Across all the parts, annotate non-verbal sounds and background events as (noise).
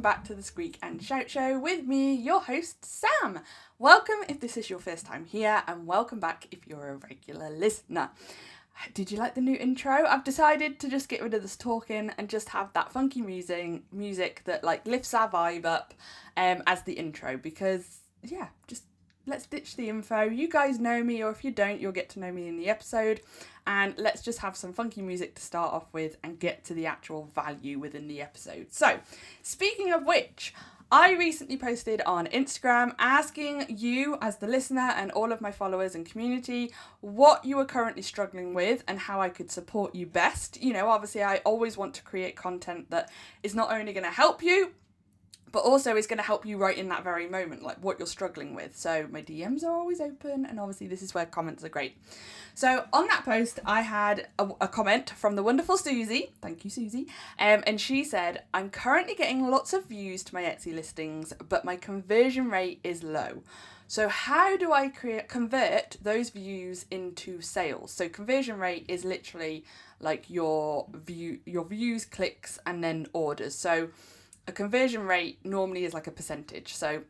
Welcome back to the Squeak and Shout Show with me, your host Sam. Welcome if this is your first time here, and welcome back if you're a regular listener. Did you like the new intro? I've decided to just get rid of this talking and just have that funky music, music that like lifts our vibe up, um, as the intro because yeah, just let's ditch the info. You guys know me, or if you don't, you'll get to know me in the episode. And let's just have some funky music to start off with and get to the actual value within the episode. So, speaking of which, I recently posted on Instagram asking you, as the listener, and all of my followers and community, what you are currently struggling with and how I could support you best. You know, obviously, I always want to create content that is not only going to help you, but also is going to help you right in that very moment, like what you're struggling with. So my DMs are always open, and obviously this is where comments are great. So on that post, I had a, a comment from the wonderful Susie. Thank you, Susie. Um, and she said, "I'm currently getting lots of views to my Etsy listings, but my conversion rate is low." So how do I create convert those views into sales? So conversion rate is literally like your view your views, clicks and then orders. So a conversion rate normally is like a percentage. So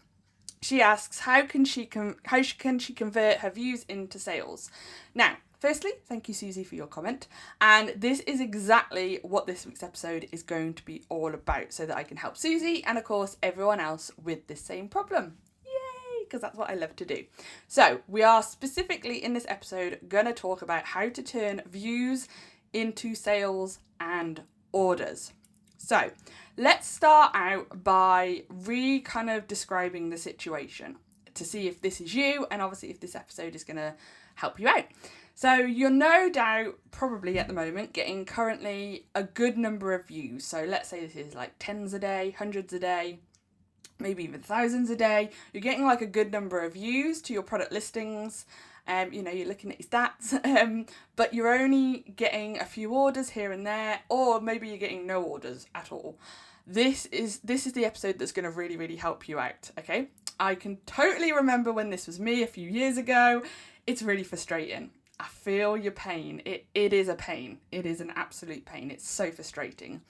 she asks how can she com- how can she convert her views into sales? Now, firstly, thank you Susie for your comment, and this is exactly what this week's episode is going to be all about, so that I can help Susie and of course everyone else with this same problem. Yay! Because that's what I love to do. So we are specifically in this episode going to talk about how to turn views into sales and orders. So let's start out by re kind of describing the situation to see if this is you and obviously if this episode is going to help you out. So you're no doubt probably at the moment getting currently a good number of views. So let's say this is like tens a day, hundreds a day, maybe even thousands a day. You're getting like a good number of views to your product listings um, you know, you're looking at your stats, (laughs) um, but you're only getting a few orders here and there, or maybe you're getting no orders at all. This is this is the episode that's going to really really help you out. Okay, I can totally remember when this was me a few years ago. It's really frustrating. I feel your pain. It it is a pain. It is an absolute pain. It's so frustrating.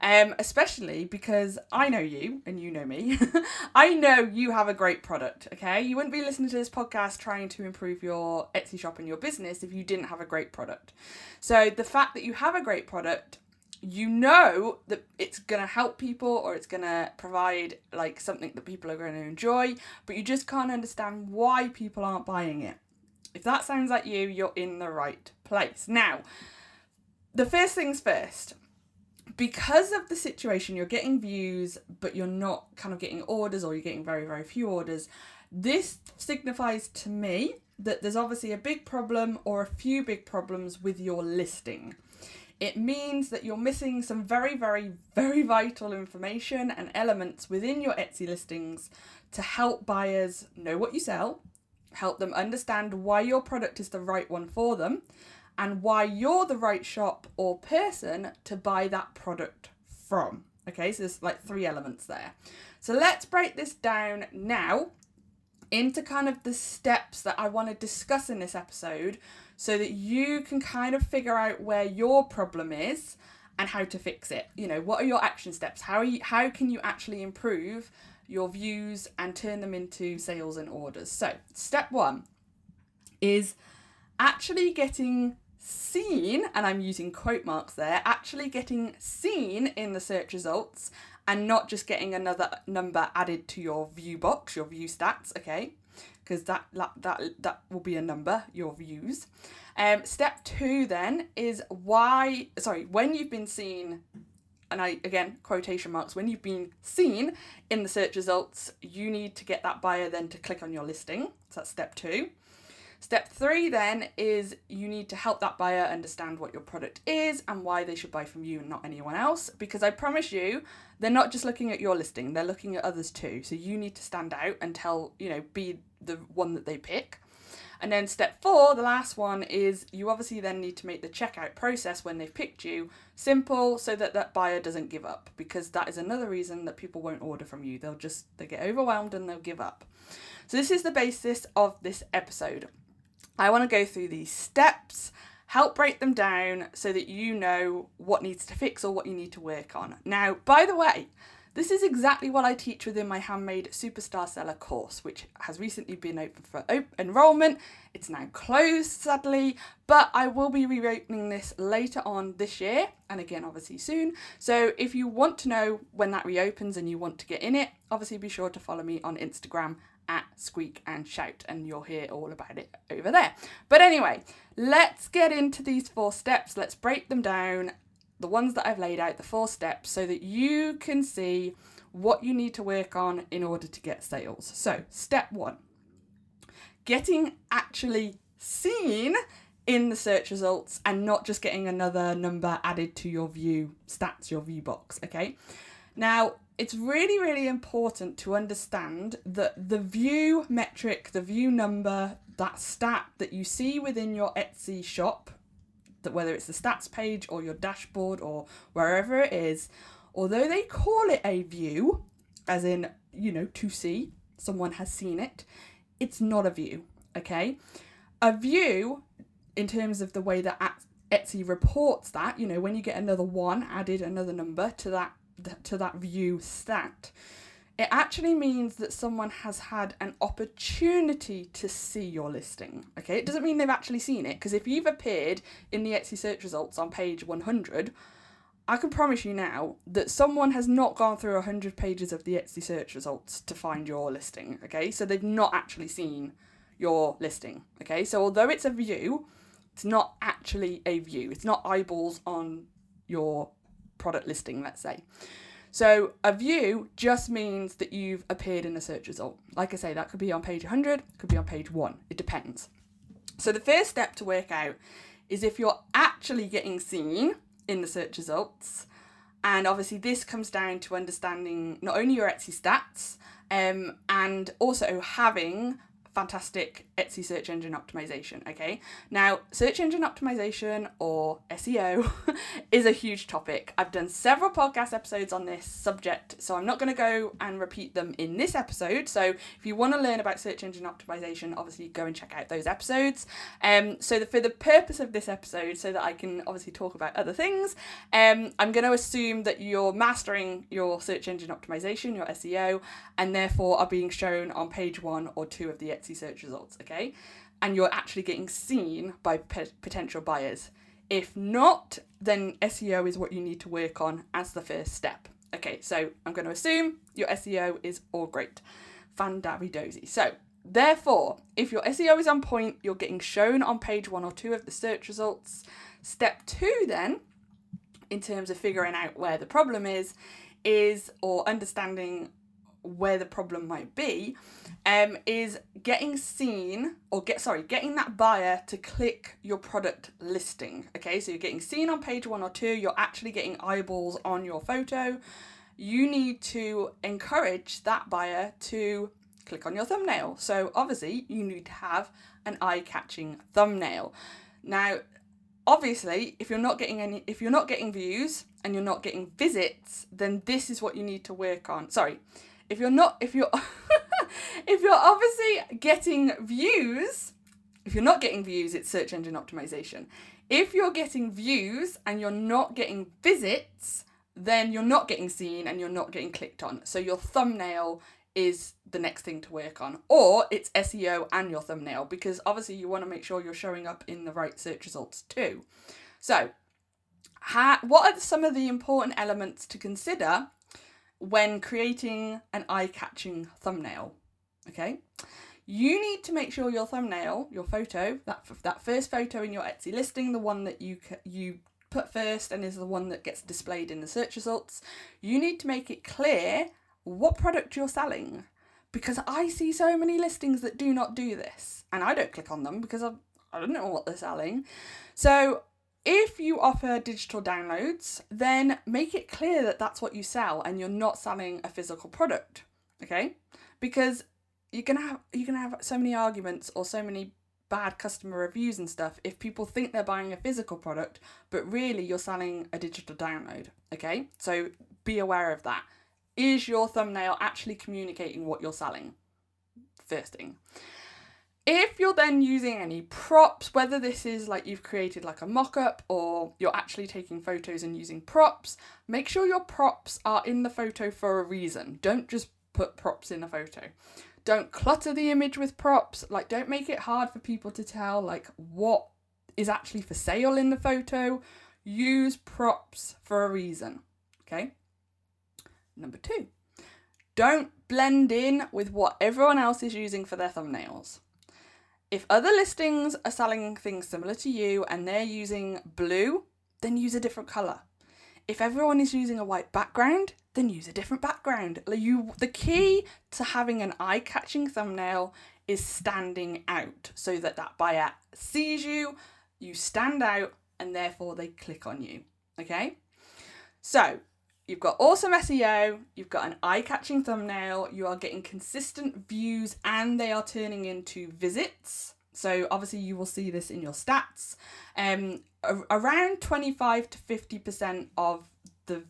Um, especially because I know you and you know me. (laughs) I know you have a great product, okay? You wouldn't be listening to this podcast trying to improve your Etsy shop and your business if you didn't have a great product. So the fact that you have a great product you know that it's going to help people or it's going to provide like something that people are going to enjoy but you just can't understand why people aren't buying it if that sounds like you, you're in the right place. Now, the first things first, because of the situation, you're getting views, but you're not kind of getting orders or you're getting very, very few orders. This signifies to me that there's obviously a big problem or a few big problems with your listing. It means that you're missing some very, very, very vital information and elements within your Etsy listings to help buyers know what you sell, help them understand why your product is the right one for them and why you're the right shop or person to buy that product from. Okay, so there's like three elements there. So let's break this down now into kind of the steps that I want to discuss in this episode so that you can kind of figure out where your problem is and how to fix it. You know, what are your action steps? How are you, how can you actually improve your views and turn them into sales and orders. So, step one is actually getting seen, and I'm using quote marks there, actually getting seen in the search results and not just getting another number added to your view box, your view stats, okay? Because that, that that that will be a number, your views. Um, step two then is why sorry, when you've been seen and I again quotation marks when you've been seen in the search results, you need to get that buyer then to click on your listing. So that's step two. Step three then is you need to help that buyer understand what your product is and why they should buy from you and not anyone else. Because I promise you, they're not just looking at your listing, they're looking at others too. So you need to stand out and tell, you know, be the one that they pick. And then step four, the last one, is you obviously then need to make the checkout process when they've picked you simple so that that buyer doesn't give up because that is another reason that people won't order from you. They'll just they get overwhelmed and they'll give up. So this is the basis of this episode. I want to go through these steps, help break them down so that you know what needs to fix or what you need to work on. Now, by the way, this is exactly what I teach within my Handmade Superstar Seller course, which has recently been open for op- enrolment. It's now closed, sadly, but I will be reopening this later on this year and again, obviously, soon. So if you want to know when that reopens and you want to get in it, obviously be sure to follow me on Instagram at Squeak and Shout, and you'll hear all about it over there. But anyway, let's get into these four steps. Let's break them down the ones that I've laid out, the four steps, so that you can see what you need to work on in order to get sales. So, step one getting actually seen in the search results and not just getting another number added to your view stats, your view box. Okay. Now, it's really, really important to understand that the view metric, the view number, that stat that you see within your Etsy shop that whether it's the stats page or your dashboard or wherever it is, although they call it a view, as in, you know, to see, someone has seen it, it's not a view, okay? A view, in terms of the way that Etsy reports that, you know, when you get another one added, another number to that to that view stat, it actually means that someone has had an opportunity to see your listing. Okay, it doesn't mean they've actually seen it because if you've appeared in the Etsy search results on page 100, I can promise you now that someone has not gone through 100 pages of the Etsy search results to find your listing. Okay, so they've not actually seen your listing. Okay, so although it's a view, it's not actually a view, it's not eyeballs on your product listing, let's say. So a view just means that you've appeared in a search result. Like I say, that could be on page 100, could be on page 1. It depends. So the first step to work out is if you're actually getting seen in the search results. And obviously this comes down to understanding not only your Etsy stats um, and also having fantastic Etsy search engine optimization. Okay, now search engine optimization or SEO (laughs) is a huge topic. I've done several podcast episodes on this subject, so I'm not going to go and repeat them in this episode. So if you want to learn about search engine optimization, obviously go and check out those episodes. Um, so the, for the purpose of this episode, so that I can obviously talk about other things, um, I'm going to assume that you're mastering your search engine optimization, your SEO, and therefore are being shown on page one or two of the Search results, okay? And you're actually getting seen by potential buyers. If not, then SEO is what you need to work on as the first step. Okay, so I'm going to assume your SEO is all great. Fandabby dozy. So, therefore, if your SEO is on point, you're getting shown on page one or two of the search results. Step two, then, in terms of figuring out where the problem is, is or understanding where the problem might be um, is getting seen or get sorry getting that buyer to click your product listing okay? So you're getting seen on page one or two you're actually getting eyeballs on your photo. You need to encourage that buyer to click on your thumbnail. So obviously you need to have an eye-catching thumbnail. Now obviously if you're not getting any if you're not getting views and you're not getting visits then this is what you need to work on. Sorry if you're not if you're (laughs) if you're obviously getting views if you're not getting views it's search engine optimization. If you're getting views and you're not getting visits then you're not getting seen and you're not getting clicked on. So your thumbnail is the next thing to work on. Or it's SEO and your thumbnail because obviously you want to make sure you're showing up in the right search results too. So ha- what are some of the important elements to consider when creating an eye catching thumbnail. Okay? You need to make sure your thumbnail, your photo, that that first photo in your Etsy listing, the one that you you put first and is the one that gets displayed in the search results, you need to make it clear what product you're selling. Because I see so many listings that do not do this, and I don't click on them because I, I don't know what they're selling. So if you offer digital downloads, then make it clear that that's what you sell and you're not selling a physical product, okay? Because you're gonna have you're gonna have so many arguments or so many bad customer reviews and stuff if people think they're buying a physical product, but really you're selling a digital download, okay? So be aware of that. Is your thumbnail actually communicating what you're selling? First thing. If you're then using any props, whether this is like you've created like a mock up or you're actually taking photos and using props, make sure your props are in the photo for a reason. Don't just put props in a photo. Don't clutter the image with props. Like, don't make it hard for people to tell, like, what is actually for sale in the photo. Use props for a reason. Okay. Number two, don't blend in with what everyone else is using for their thumbnails. If other listings are selling things similar to you and they're using blue, then use a different colour. If everyone is using a white background, then use a different background. You, the key to having an eye-catching thumbnail is standing out so that that buyer sees you, you stand out, and therefore they click on you. Okay? So you've got awesome SEO, you've got an eye catching thumbnail, you are getting consistent views, and they are turning into visits. So obviously you will see this in your stats. Um, around 25 to 50% of the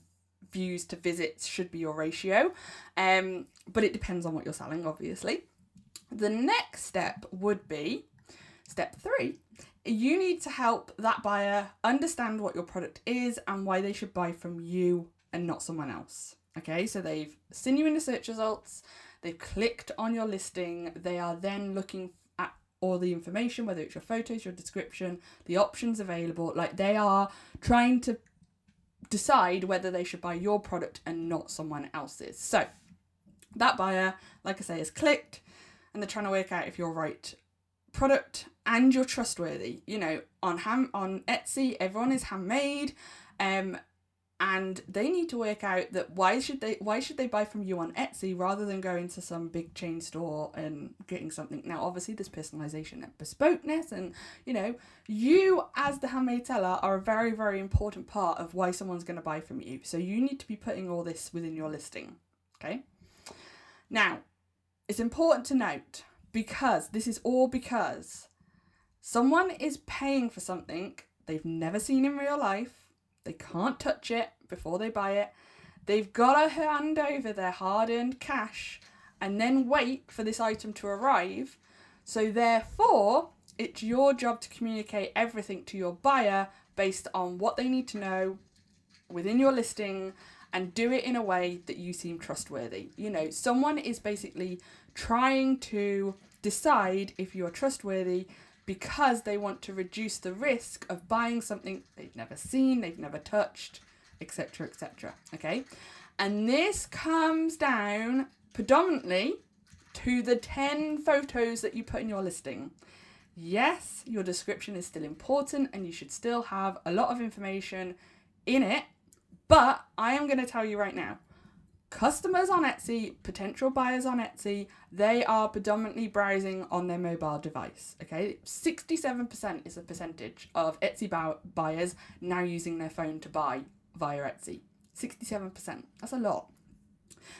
views to visits should be your ratio. Um, but it depends on what you're selling, obviously. The next step would be step three. You need to help that buyer understand what your product is and why they should buy from you and not someone else. Okay, so they've seen you in the search results, they've clicked on your listing, they are then looking at all the information, whether it's your photos, your description, the options available. Like they are trying to decide whether they should buy your product and not someone else's. So that buyer, like I say, has clicked and they're trying to work out if you're right product and you're trustworthy. You know, on ham on Etsy, everyone is handmade. Um, and they need to work out that why should they why should they buy from you on Etsy rather than going to some big chain store and getting something? Now obviously there's personalization and bespokeness and you know you as the handmade seller are a very very important part of why someone's going to buy from you. So you need to be putting all this within your listing okay? Now it's important to note because this is all because someone is paying for something they've never seen in real life they can't touch it before they buy it. They've got to hand over their hard earned cash and then wait for this item to arrive. So, therefore, it's your job to communicate everything to your buyer based on what they need to know within your listing and do it in a way that you seem trustworthy. You know, someone is basically trying to decide if you're trustworthy because they want to reduce the risk of buying something they've never seen, they've never touched, etc. etc. Okay, and this comes down predominantly to the 10 photos that you put in your listing. Yes, your description is still important and you should still have a lot of information in it, but I am going to tell you right now customers on Etsy, potential buyers on Etsy, they are predominantly browsing on their mobile device. Okay, 67% is the percentage of Etsy buyers now using their phone to buy via Etsy. 67%. That's a lot.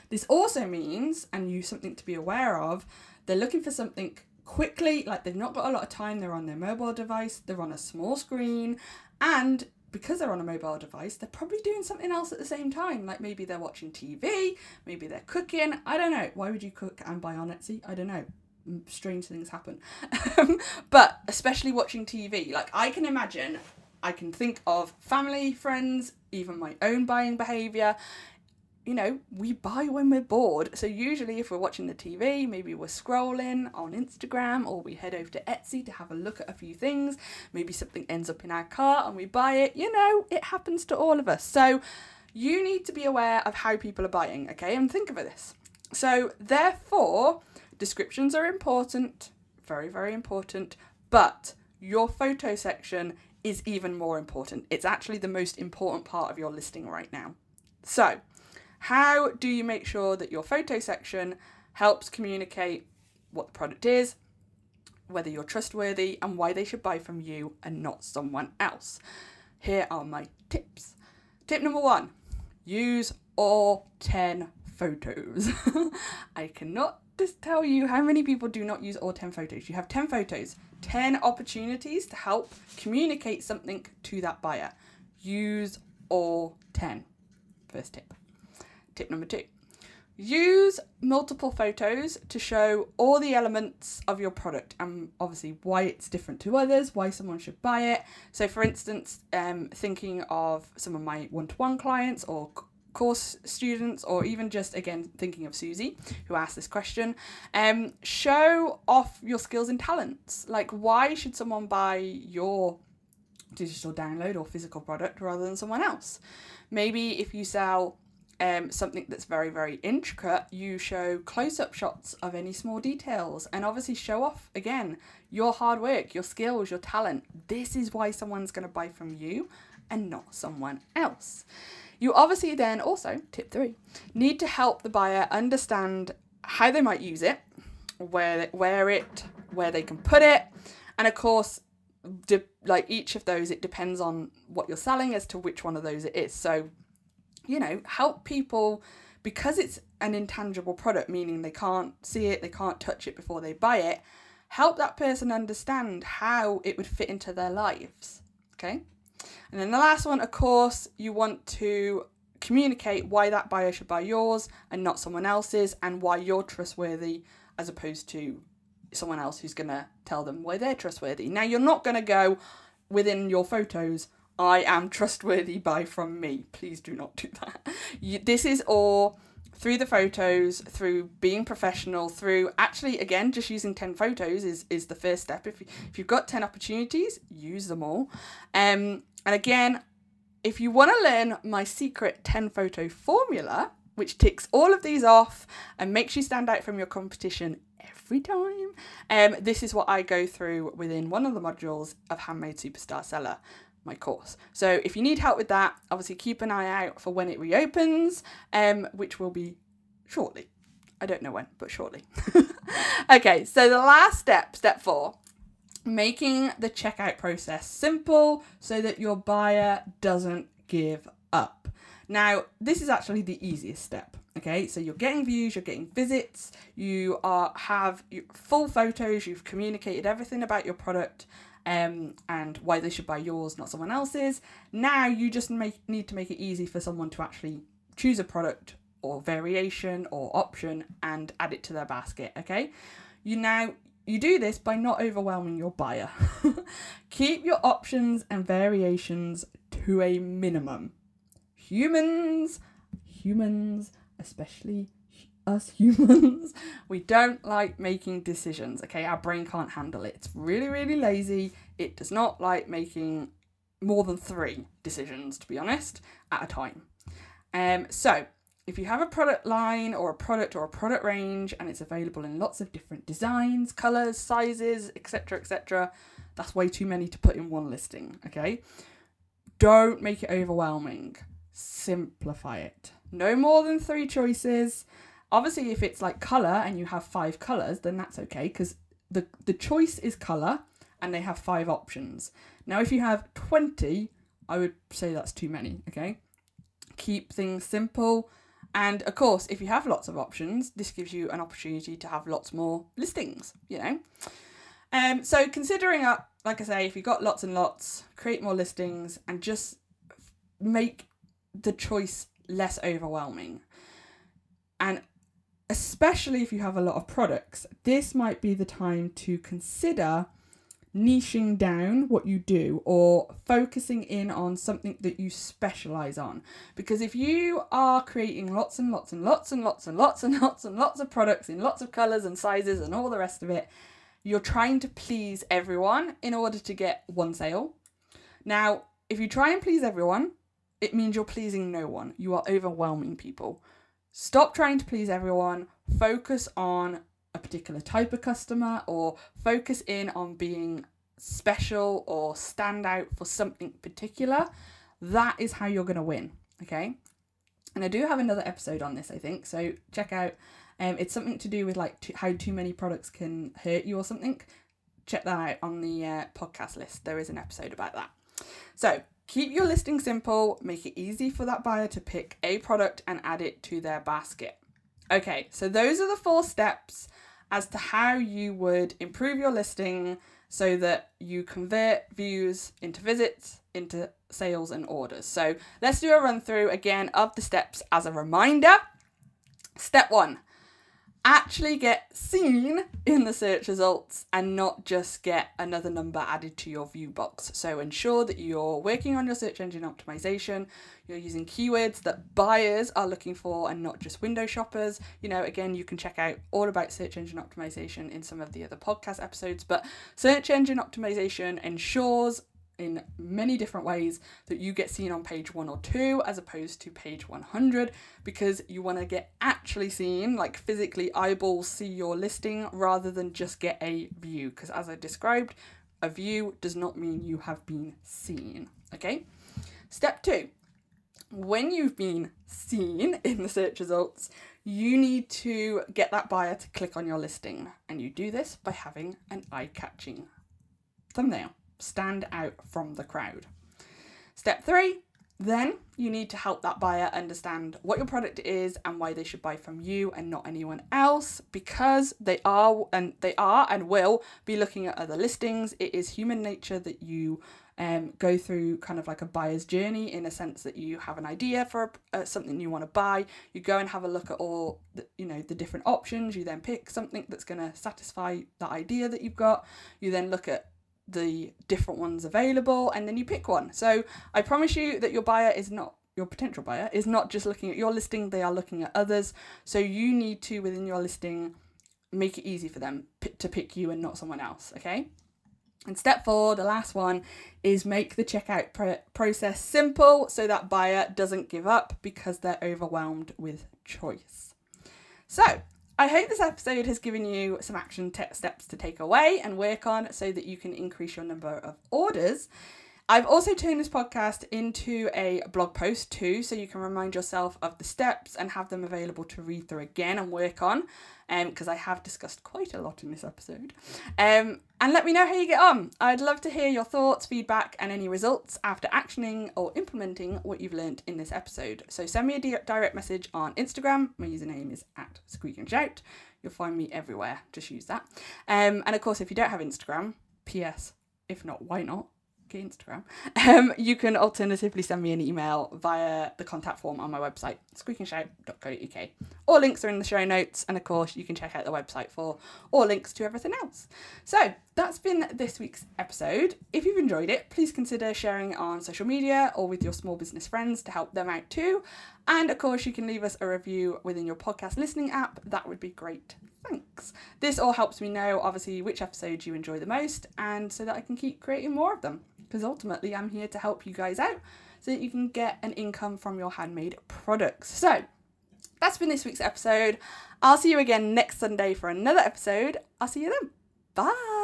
This also means, and you something to be aware of, they're looking for something quickly, like they've not got a lot of time, they're on their mobile device, they're on a small screen, and because they're on a mobile device, they're probably doing something else at the same time. Like maybe they're watching TV, maybe they're cooking. I don't know. Why would you cook and buy on Etsy? I don't know. Strange things happen. (laughs) but especially watching TV, like I can imagine, I can think of family, friends, even my own buying behavior you know, we buy when we're bored. So usually if we're watching the TV, maybe we're scrolling on Instagram or we head over to Etsy to have a look at a few things. Maybe something ends up in our cart and we buy it. You know, it happens to all of us. So you need to be aware of how people are buying, okay? And think of this. So therefore, descriptions are important, very, very important, but your photo section is even more important. It's actually the most important part of your listing right now. So, how do you make sure that your photo section helps communicate what the product is, whether you're trustworthy, and why they should buy from you and not someone else? Here are my tips. Tip number one use all 10 photos. (laughs) I cannot just tell you how many people do not use all 10 photos. You have 10 photos, 10 opportunities to help communicate something to that buyer. Use all 10. First tip. Tip number two. Use multiple photos to show all the elements of your product and obviously why it's different to others, why someone should buy it. So, for instance, um, thinking of some of my one to one clients or course students or even just again thinking of Susie who asked this question um show off your skills and talents. Like why should someone buy your digital download or physical product rather than someone else? Maybe if you sell um, something that's very, very intricate, you show close up shots of any small details and obviously show off again your hard work, your skills, your talent. This is why someone's going to buy from you and not someone else. You obviously then also, tip three, need to help the buyer understand how they might use it, where, where it, where they can put it, and of course, de- like each of those, it depends on what you're selling as to which one of those it is. So you know, help people because it's an intangible product, meaning they can't see it, they can't touch it before they buy it. Help that person understand how it would fit into their lives. Okay. And then the last one, of course, you want to communicate why that buyer should buy yours and not someone else's, and why you're trustworthy as opposed to someone else who's going to tell them why they're trustworthy. Now, you're not going to go within your photos, I am trustworthy buy from me. Please do not do that. You, this is all through the photos, through being professional, through actually again just using 10 photos is is the first step. If if you've got 10 opportunities, use them all. Um and again, if you want to learn my secret 10 photo formula, which ticks all of these off and makes you stand out from your competition every time. Um, this is what I go through within one of the modules of Handmade Superstar Seller my course. So if you need help with that, obviously keep an eye out for when it reopens, um, which will be shortly. I don't know when, but shortly. (laughs) okay, so the last step, step four, making the checkout process simple so that your buyer doesn't give up. Now, this is actually the easiest step. Okay, so you're getting views, you're getting visits, you are have full photos, you've communicated everything about your product, um, and why they should buy yours, not someone else's. Now you just make, need to make it easy for someone to actually choose a product or variation or option and add it to their basket. Okay, you now you do this by not overwhelming your buyer. (laughs) Keep your options and variations to a minimum. Humans, humans, especially us (laughs) humans, we don't like making decisions, okay? Our brain can't handle it. It's really, really lazy. It does not like making more than three decisions, to be honest, at a time. Um, so, if you have a product line or a product or a product range and it's available in lots of different designs, colors, sizes, etc., etc., that's way too many to put in one listing, okay? Don't make it overwhelming. Simplify it. No more than three choices Obviously, if it's like color and you have five colors, then that's okay because the, the choice is color and they have five options. Now, if you have 20, I would say that's too many, okay? Keep things simple. And of course, if you have lots of options, this gives you an opportunity to have lots more listings, you know? Um, so considering up, like I say, if you've got lots and lots, create more listings and just make the choice less overwhelming. And especially if you have a lot of products, this might be the time to consider niching down what you do or focusing in on something that you specialize on. Because if you are creating lots and lots and lots and lots and lots and (laughs) lots and lots of products in lots of colors and sizes and all the rest of it, you're trying to please everyone in order to get one sale. Now, if you try and please everyone, it means you're pleasing no one. You are overwhelming people. Stop trying to please everyone, focus on a particular type of customer or focus in on being special or stand out for something particular. That is how you're going to win, okay? And I do have another episode on this, I think, so check out. Um, it's something to do with like how too many products can hurt you or something. Check that out on the uh, podcast list. There is an episode about that. So Keep your listing simple, make it easy for that buyer to pick a product and add it to their basket. Okay, so those are the four steps as to how you would improve your listing so that you convert views into visits, into sales and orders. So let's do a run through again of the steps as a reminder. Step one actually get seen in the search results and not just get another number added to your view box. So ensure that you're working on your search engine optimization, you're using keywords that buyers are looking for and not just window shoppers. You know, again, you can check out all about search engine optimization in some of the other podcast episodes, but search engine optimization ensures in many different ways that you get seen on page one or two as opposed to page 100 because you want to get actually seen, like physically eyeballs see your listing rather than just get a view. Because as I described, a view does not mean you have been seen. Okay? Step two when you've been seen (laughs) in the search results, you need to get that buyer to click on your listing. And you do this by having an eye catching thumbnail stand out from the crowd. Step three, then you need to help that buyer understand what your product is and why they should buy from you and not anyone else because they are and they are and will be looking at other listings. It is human nature that you um, go through kind of like a buyer's journey in a sense that you have an idea for uh, something you want to buy. You go and have a look at all the, you know the different options. You then pick something that's going to satisfy that idea that you've got. You then look at the different ones available and then you pick one. So I promise you that your buyer is not your potential buyer is not just looking at your listing, they are looking at others. So you need to within your listing make it easy for them to pick you and not someone else, okay? And step four, the last one, is make the checkout pr- process simple so that buyer doesn't give up because they're overwhelmed with choice. So, I hope this episode has given you some action te- steps to take away and work on so that you can increase your number of orders. I've also turned this podcast into a blog post too, so you can remind yourself of the steps and have them available to read through again and work on because um, I have discussed quite a lot in this episode. Um, and let me know how you get on. I'd love to hear your thoughts, feedback, and any results after actioning or implementing what you've learned in this episode. So send me a di- direct message on Instagram. My username is at Squeak and Shout. You'll find me everywhere. Just use that. Um, and of course, if you don't have Instagram, P.S. If not, why not? Instagram, (laughs) um, you can alternatively send me an email via the contact form on my website, squeakandshout.co.uk. All links are in the show notes, and of course, you can check out the website for all links to everything else. So, that's been this week's episode. If you've enjoyed it, please consider sharing it on social media or with your small business friends to help them out too. And of course, you can leave us a review within your podcast listening app. That would be great. Thanks. This all helps me know, obviously, which episodes you enjoy the most, and so that I can keep creating more of them because ultimately I'm here to help you guys out so that you can get an income from your handmade products. So that's been this week's episode. I'll see you again next Sunday for another episode. I'll see you then. Bye.